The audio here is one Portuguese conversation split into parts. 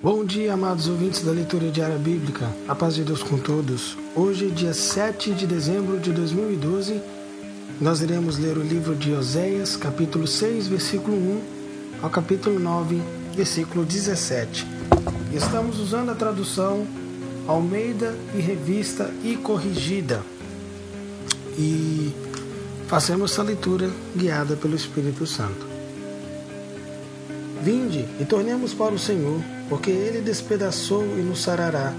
Bom dia, amados ouvintes da leitura diária bíblica. A paz de Deus com todos. Hoje, dia 7 de dezembro de 2012, nós iremos ler o livro de Oséias, capítulo 6, versículo 1 ao capítulo 9, versículo 17. Estamos usando a tradução Almeida e Revista e Corrigida. E façamos essa leitura guiada pelo Espírito Santo. Vinde e tornemos para o Senhor, porque ele despedaçou e nos sarará,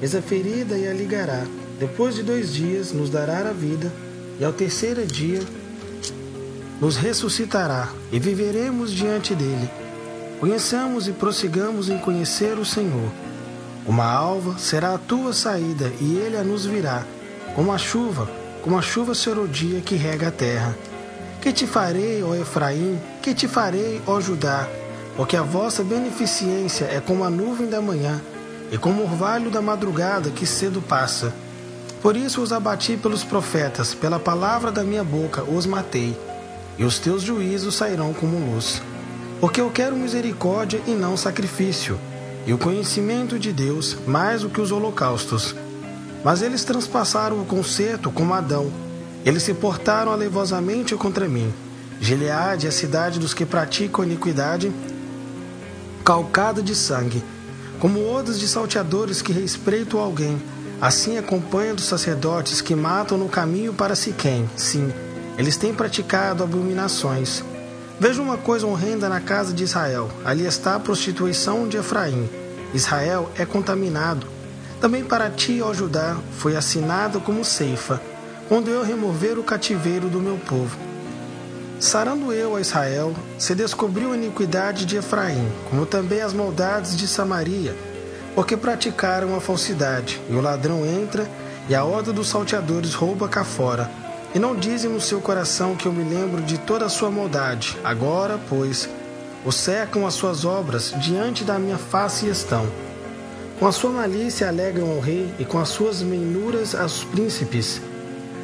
fez a ferida e a ligará. Depois de dois dias nos dará a vida, e ao terceiro dia nos ressuscitará, e viveremos diante dele. Conheçamos e prossigamos em conhecer o Senhor. Uma alva será a tua saída, e ele a nos virá, como a chuva, como a chuva serodia que rega a terra. Que te farei, ó Efraim? Que te farei, ó Judá? Porque a vossa beneficência é como a nuvem da manhã e como o orvalho da madrugada que cedo passa. Por isso os abati pelos profetas, pela palavra da minha boca os matei, e os teus juízos sairão como luz. Porque eu quero misericórdia e não sacrifício, e o conhecimento de Deus mais do que os holocaustos. Mas eles transpassaram o concerto como Adão, eles se portaram alevosamente contra mim. Gileade, a cidade dos que praticam iniquidade, calcada de sangue, como odas de salteadores que respeitam alguém, assim acompanha dos sacerdotes que matam no caminho para Siquém. Sim, eles têm praticado abominações. Veja uma coisa horrenda na casa de Israel. Ali está a prostituição de Efraim. Israel é contaminado. Também para ti, ó Judá, foi assinado como ceifa, quando eu remover o cativeiro do meu povo. Sarando eu a Israel, se descobriu a iniquidade de Efraim, como também as maldades de Samaria, porque praticaram a falsidade, e o ladrão entra, e a horda dos salteadores rouba cá fora. E não dizem no seu coração que eu me lembro de toda a sua maldade. Agora, pois, o cercam as suas obras, diante da minha face estão. Com a sua malícia alegram ao rei, e com as suas meinuras aos príncipes.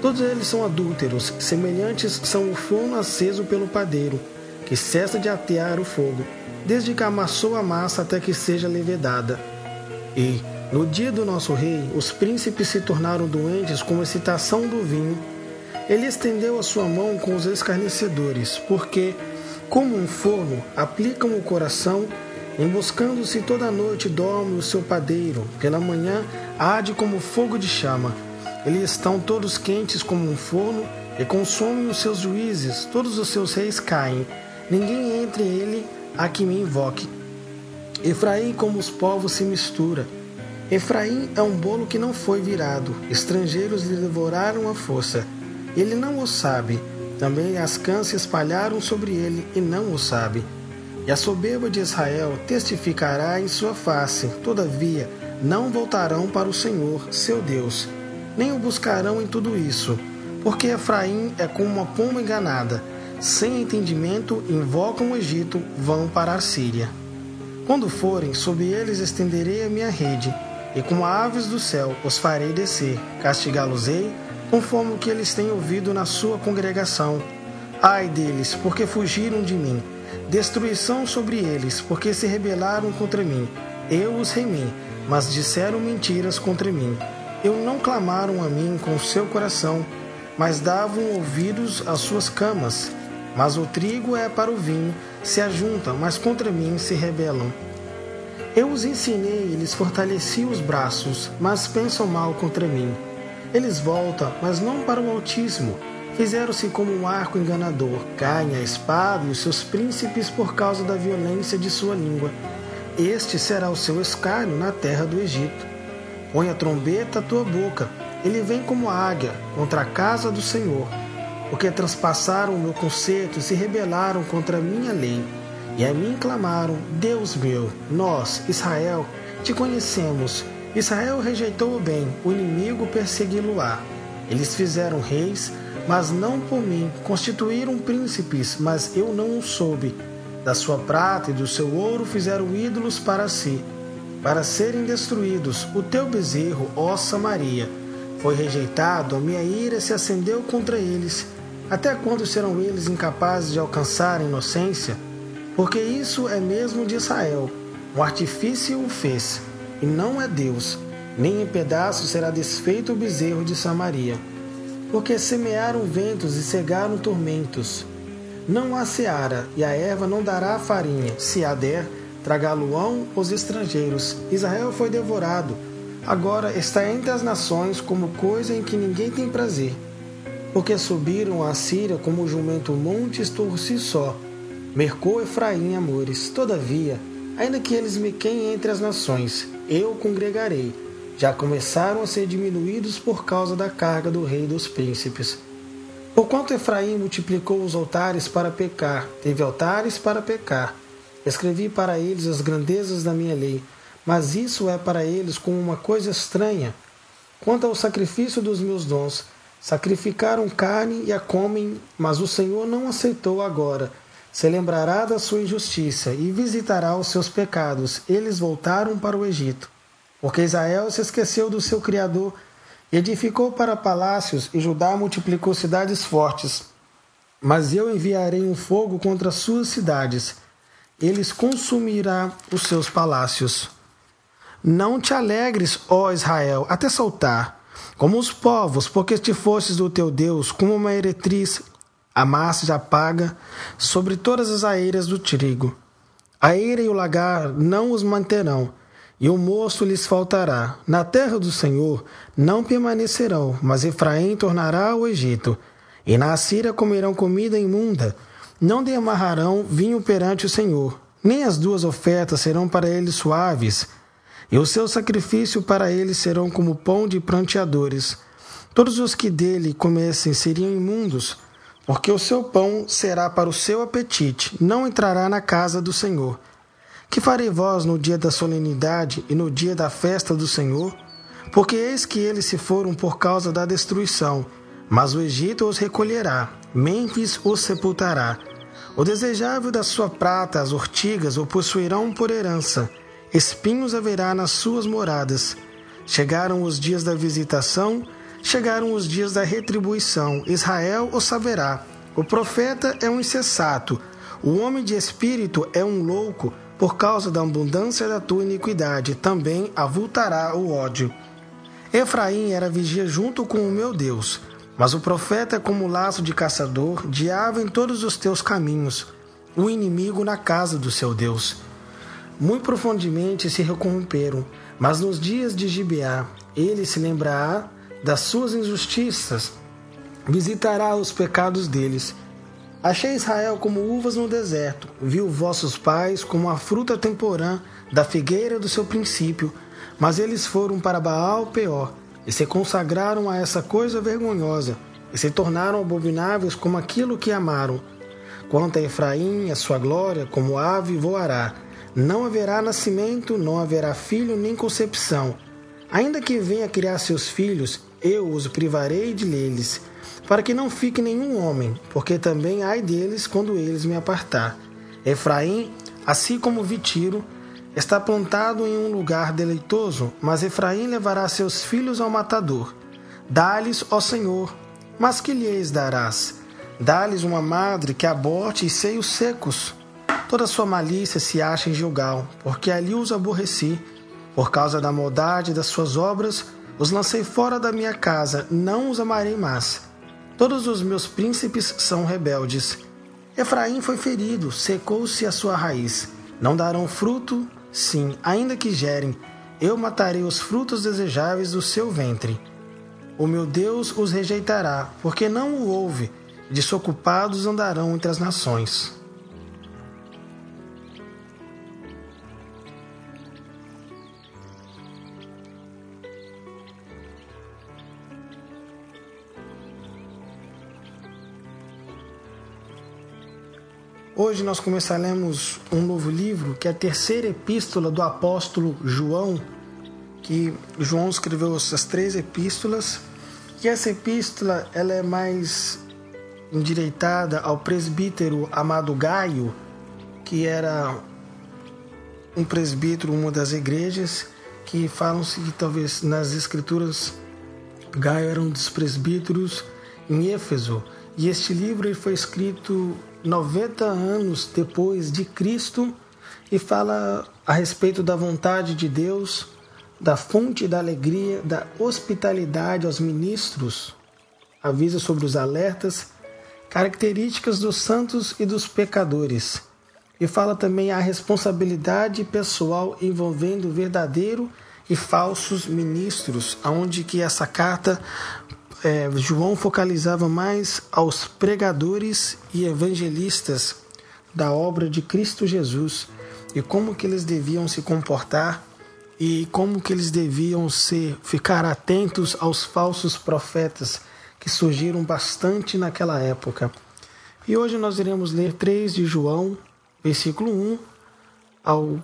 Todos eles são adúlteros, semelhantes são o forno aceso pelo padeiro, que cessa de atear o fogo, desde que amassou a massa até que seja levedada. E, no dia do nosso rei, os príncipes se tornaram doentes com excitação do vinho. Ele estendeu a sua mão com os escarnecedores, porque, como um forno, aplicam o coração, emboscando-se toda noite dorme o seu padeiro, pela manhã arde como fogo de chama eles estão todos quentes como um forno e consomem os seus juízes, todos os seus reis caem. Ninguém entre ele a que me invoque. Efraim, como os povos, se mistura. Efraim é um bolo que não foi virado, estrangeiros lhe devoraram a força. Ele não o sabe, também as cãs se espalharam sobre ele e não o sabe. E a soberba de Israel testificará em sua face, todavia não voltarão para o Senhor, seu Deus nem o buscarão em tudo isso, porque Efraim é como uma pomba enganada, sem entendimento invocam o Egito, vão para a Síria. Quando forem, sob eles estenderei a minha rede, e como aves do céu os farei descer, castigá-los-ei, conforme o que eles têm ouvido na sua congregação. Ai deles, porque fugiram de mim. Destruição sobre eles, porque se rebelaram contra mim. Eu os remi, mas disseram mentiras contra mim eu não clamaram a mim com o seu coração, mas davam ouvidos às suas camas. Mas o trigo é para o vinho, se ajuntam, mas contra mim se rebelam. Eu os ensinei e lhes fortaleci os braços, mas pensam mal contra mim. Eles voltam, mas não para o Altíssimo. Fizeram-se como um arco enganador, caem a espada e os seus príncipes por causa da violência de sua língua. Este será o seu escárnio na terra do Egito. Põe a trombeta à tua boca. Ele vem como águia contra a casa do Senhor, porque transpassaram o meu conceito e se rebelaram contra a minha lei. E a mim clamaram: Deus meu, nós, Israel, te conhecemos. Israel rejeitou o bem, o inimigo persegui-lo-á. Eles fizeram reis, mas não por mim, constituíram príncipes, mas eu não o soube. Da sua prata e do seu ouro fizeram ídolos para si para serem destruídos. O teu bezerro, ó Samaria, foi rejeitado, a minha ira se acendeu contra eles. Até quando serão eles incapazes de alcançar a inocência? Porque isso é mesmo de Israel. Um artifício o fez, e não é Deus, nem em pedaços será desfeito o bezerro de Samaria. Porque semearam ventos e cegaram tormentos. Não há seara, e a erva não dará farinha, se a der, tragá-lo-ão os estrangeiros. Israel foi devorado, agora está entre as nações como coisa em que ninguém tem prazer. Porque subiram a Síria como o jumento montes por si só, mercou Efraim amores. Todavia, ainda que eles me queiem entre as nações, eu congregarei. Já começaram a ser diminuídos por causa da carga do rei dos príncipes. Porquanto Efraim multiplicou os altares para pecar, teve altares para pecar. Escrevi para eles as grandezas da minha lei, mas isso é para eles como uma coisa estranha. Quanto ao sacrifício dos meus dons, sacrificaram carne e a comem, mas o Senhor não aceitou agora se lembrará da sua injustiça e visitará os seus pecados. Eles voltaram para o Egito. Porque Israel se esqueceu do seu Criador, edificou para palácios e Judá multiplicou cidades fortes. Mas eu enviarei um fogo contra as suas cidades, eles consumirá os seus palácios. Não te alegres, ó Israel, até soltar, como os povos, porque te fostes do teu Deus, como uma eretriz a massa já paga sobre todas as aeiras do trigo. A eira e o lagar não os manterão, e o moço lhes faltará. Na terra do Senhor não permanecerão, mas Efraim tornará ao Egito, e na Assíria comerão comida imunda. Não demarrarão vinho perante o Senhor, nem as duas ofertas serão para eles suaves, e o seu sacrifício para eles serão como pão de pranteadores. Todos os que dele comessem seriam imundos, porque o seu pão será para o seu apetite, não entrará na casa do Senhor. Que farei vós no dia da solenidade e no dia da festa do Senhor? Porque eis que eles se foram por causa da destruição, mas o Egito os recolherá, Mênfis os sepultará. O desejável da sua prata, as ortigas, o possuirão por herança, espinhos haverá nas suas moradas. Chegaram os dias da visitação, Chegaram os dias da retribuição. Israel o saberá. O profeta é um insensato. O homem de espírito é um louco. Por causa da abundância da tua iniquidade, também avultará o ódio. Efraim era vigia junto com o meu Deus. Mas o profeta é como laço de caçador, diabo em todos os teus caminhos, o inimigo na casa do seu Deus. Muito profundamente se recorromperam, mas nos dias de Gibeá ele se lembrará das suas injustiças, visitará os pecados deles. Achei Israel como uvas no deserto, viu vossos pais como a fruta temporã da figueira do seu princípio, mas eles foram para Baal Peor e se consagraram a essa coisa vergonhosa e se tornaram abomináveis como aquilo que amaram. Quanto a Efraim, a sua glória, como ave voará. Não haverá nascimento, não haverá filho nem concepção. Ainda que venha criar seus filhos, eu os privarei de lhes, para que não fique nenhum homem, porque também ai deles quando eles me apartar. Efraim, assim como Vitiro, está plantado em um lugar deleitoso, mas Efraim levará seus filhos ao matador. Dá-lhes, ó Senhor, mas que lhes darás? Dá-lhes uma madre que aborte e seios secos. Toda sua malícia se acha em Gilgal, porque ali os aborreci. Por causa da maldade das suas obras, os lancei fora da minha casa, não os amarei mais. Todos os meus príncipes são rebeldes. Efraim foi ferido, secou-se a sua raiz. Não darão fruto, sim, ainda que gerem. Eu matarei os frutos desejáveis do seu ventre. O meu Deus os rejeitará, porque não o ouve. Desocupados andarão entre as nações. Hoje nós começaremos um novo livro, que é a terceira epístola do apóstolo João, que João escreveu essas três epístolas, e essa epístola ela é mais endireitada ao presbítero amado Gaio, que era um presbítero, uma das igrejas, que falam-se que talvez nas escrituras Gaio era um dos presbíteros em Éfeso, e este livro foi escrito 90 anos depois de Cristo, e fala a respeito da vontade de Deus, da fonte da alegria, da hospitalidade aos ministros, avisa sobre os alertas, características dos santos e dos pecadores. E fala também a responsabilidade pessoal envolvendo verdadeiro e falsos ministros, aonde que essa carta é, João focalizava mais aos pregadores e evangelistas da obra de Cristo Jesus e como que eles deviam se comportar e como que eles deviam ser ficar atentos aos falsos profetas que surgiram bastante naquela época. E hoje nós iremos ler 3 de João, versículo 1 ao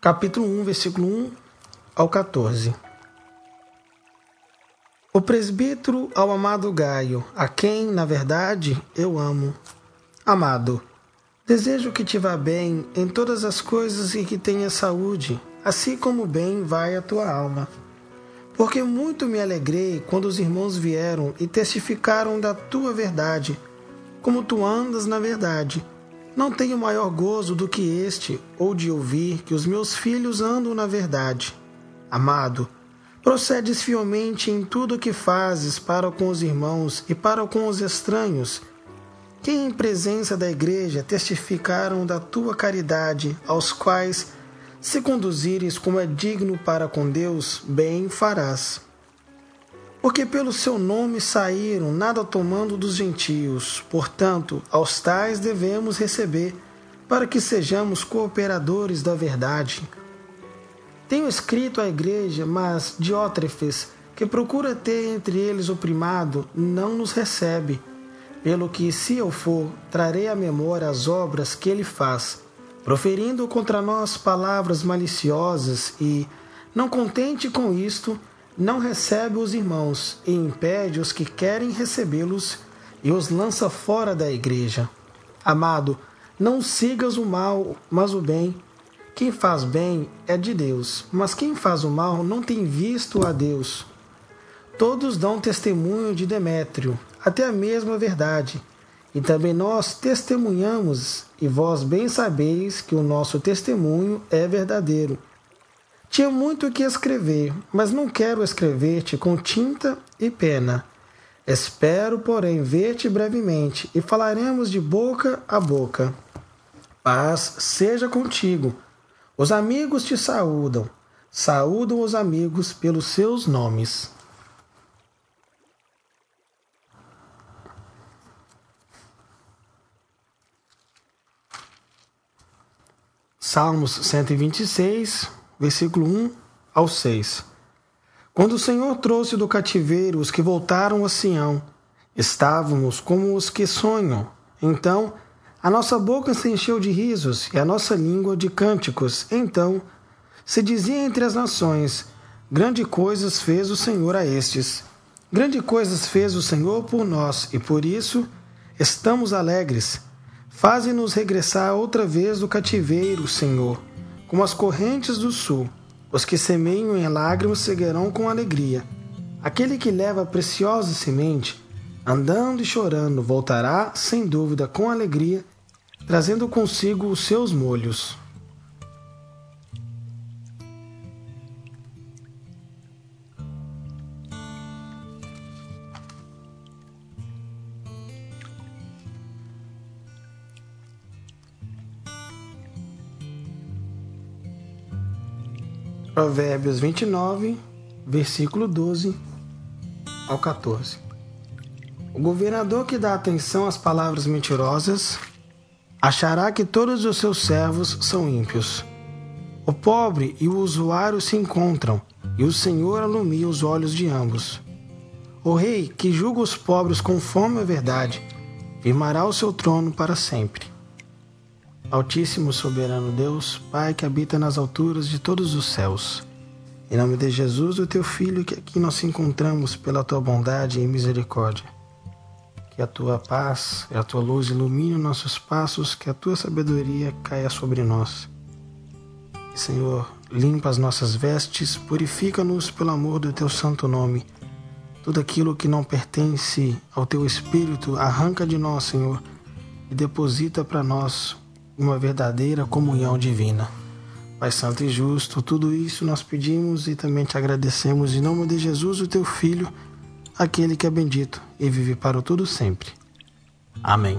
capítulo 1, versículo 1 ao 14. O presbítero ao amado Gaio, a quem, na verdade, eu amo. Amado, desejo que te vá bem em todas as coisas e que tenha saúde, assim como bem vai a tua alma. Porque muito me alegrei quando os irmãos vieram e testificaram da tua verdade, como tu andas na verdade. Não tenho maior gozo do que este, ou de ouvir que os meus filhos andam na verdade. Amado, Procedes fielmente em tudo o que fazes para com os irmãos e para com os estranhos, que em presença da igreja testificaram da tua caridade, aos quais, se conduzires como é digno para com Deus, bem farás. Porque pelo seu nome saíram, nada tomando dos gentios, portanto, aos tais devemos receber, para que sejamos cooperadores da verdade. Tenho escrito à igreja, mas Diótrefes, que procura ter entre eles o primado, não nos recebe. Pelo que, se eu for, trarei à memória as obras que ele faz, proferindo contra nós palavras maliciosas e, não contente com isto, não recebe os irmãos e impede os que querem recebê-los e os lança fora da igreja. Amado, não sigas o mal, mas o bem quem faz bem é de Deus, mas quem faz o mal não tem visto a Deus. Todos dão testemunho de Demétrio, até a mesma verdade. E também nós testemunhamos, e vós bem sabeis que o nosso testemunho é verdadeiro. Tinha muito o que escrever, mas não quero escrever-te com tinta e pena. Espero, porém, ver-te brevemente, e falaremos de boca a boca. Paz seja contigo. Os amigos te saúdam. Saúdam os amigos pelos seus nomes. Salmos 126, versículo 1 ao 6. Quando o Senhor trouxe do cativeiro os que voltaram a Sião, estávamos como os que sonham. Então, a nossa boca se encheu de risos e a nossa língua de cânticos. Então se dizia entre as nações: Grande coisas fez o Senhor a estes. Grande coisas fez o Senhor por nós, e por isso estamos alegres. Faze-nos regressar outra vez do cativeiro, Senhor, como as correntes do sul. Os que semeiam em lágrimas seguirão com alegria. Aquele que leva a preciosa semente, andando e chorando, voltará, sem dúvida, com alegria, trazendo consigo os seus molhos. Provérbios 29, versículo 12 ao 14. O governador que dá atenção às palavras mentirosas achará que todos os seus servos são ímpios. O pobre e o usuário se encontram, e o Senhor alumia os olhos de ambos. O rei, que julga os pobres conforme a verdade, firmará o seu trono para sempre. Altíssimo soberano Deus, Pai que habita nas alturas de todos os céus, em nome de Jesus, o teu Filho, que aqui nós encontramos pela tua bondade e misericórdia que a tua paz e a tua luz ilumine nossos passos, que a tua sabedoria caia sobre nós. Senhor, limpa as nossas vestes, purifica-nos pelo amor do teu santo nome. Tudo aquilo que não pertence ao teu espírito, arranca de nós, Senhor, e deposita para nós uma verdadeira comunhão divina. Pai Santo e Justo, tudo isso nós pedimos e também te agradecemos em nome de Jesus, o teu Filho aquele que é bendito e vive para o tudo sempre. Amém.